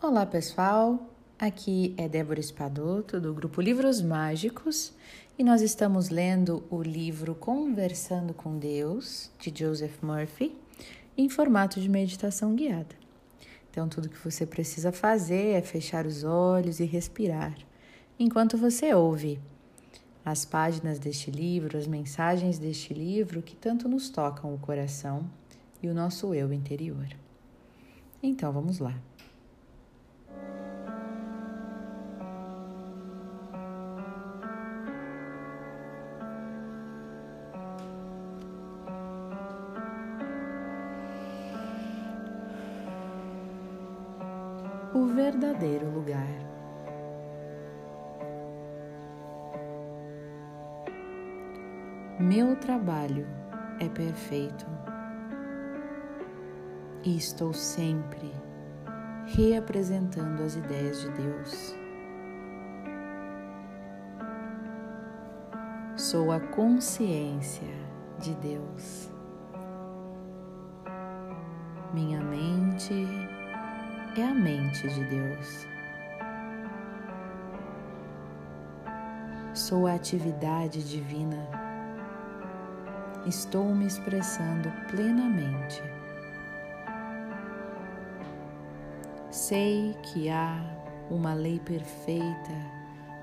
Olá pessoal, aqui é Débora Espadoto do grupo Livros Mágicos e nós estamos lendo o livro Conversando com Deus de Joseph Murphy em formato de meditação guiada. Então, tudo que você precisa fazer é fechar os olhos e respirar enquanto você ouve as páginas deste livro, as mensagens deste livro que tanto nos tocam o coração e o nosso eu interior. Então, vamos lá. O verdadeiro lugar. Meu trabalho é perfeito e estou sempre reapresentando as ideias de Deus. Sou a consciência de Deus. Minha mente é a mente de Deus. Sou a atividade divina. Estou me expressando plenamente. Sei que há uma lei perfeita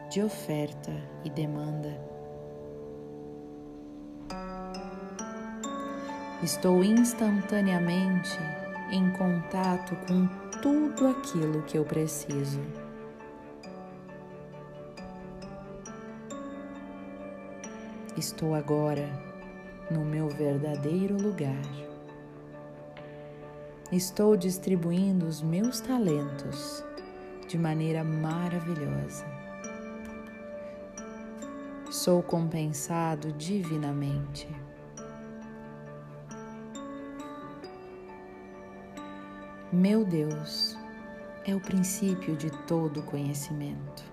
de oferta e demanda. Estou instantaneamente em contato com tudo aquilo que eu preciso. Estou agora no meu verdadeiro lugar. Estou distribuindo os meus talentos de maneira maravilhosa. Sou compensado divinamente. Meu Deus é o princípio de todo conhecimento.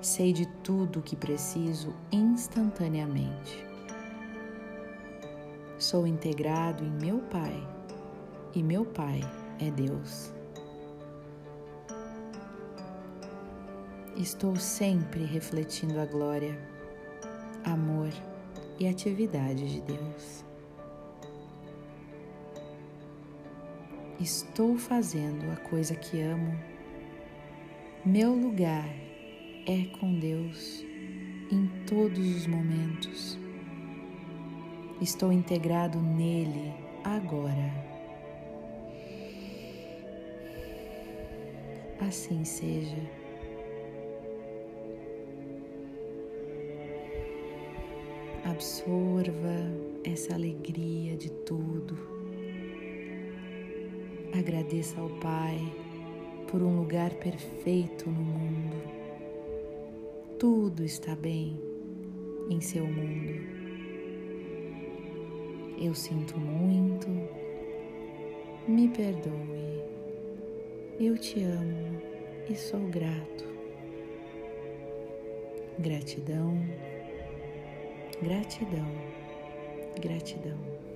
Sei de tudo o que preciso instantaneamente. Sou integrado em meu Pai e meu Pai é Deus. Estou sempre refletindo a glória, amor e atividade de Deus. Estou fazendo a coisa que amo. Meu lugar é com Deus em todos os momentos. Estou integrado nele agora. Assim seja. Absorva essa alegria de tudo Agradeça ao Pai por um lugar perfeito no mundo. Tudo está bem em seu mundo. Eu sinto muito, me perdoe, eu te amo e sou grato. Gratidão, gratidão, gratidão.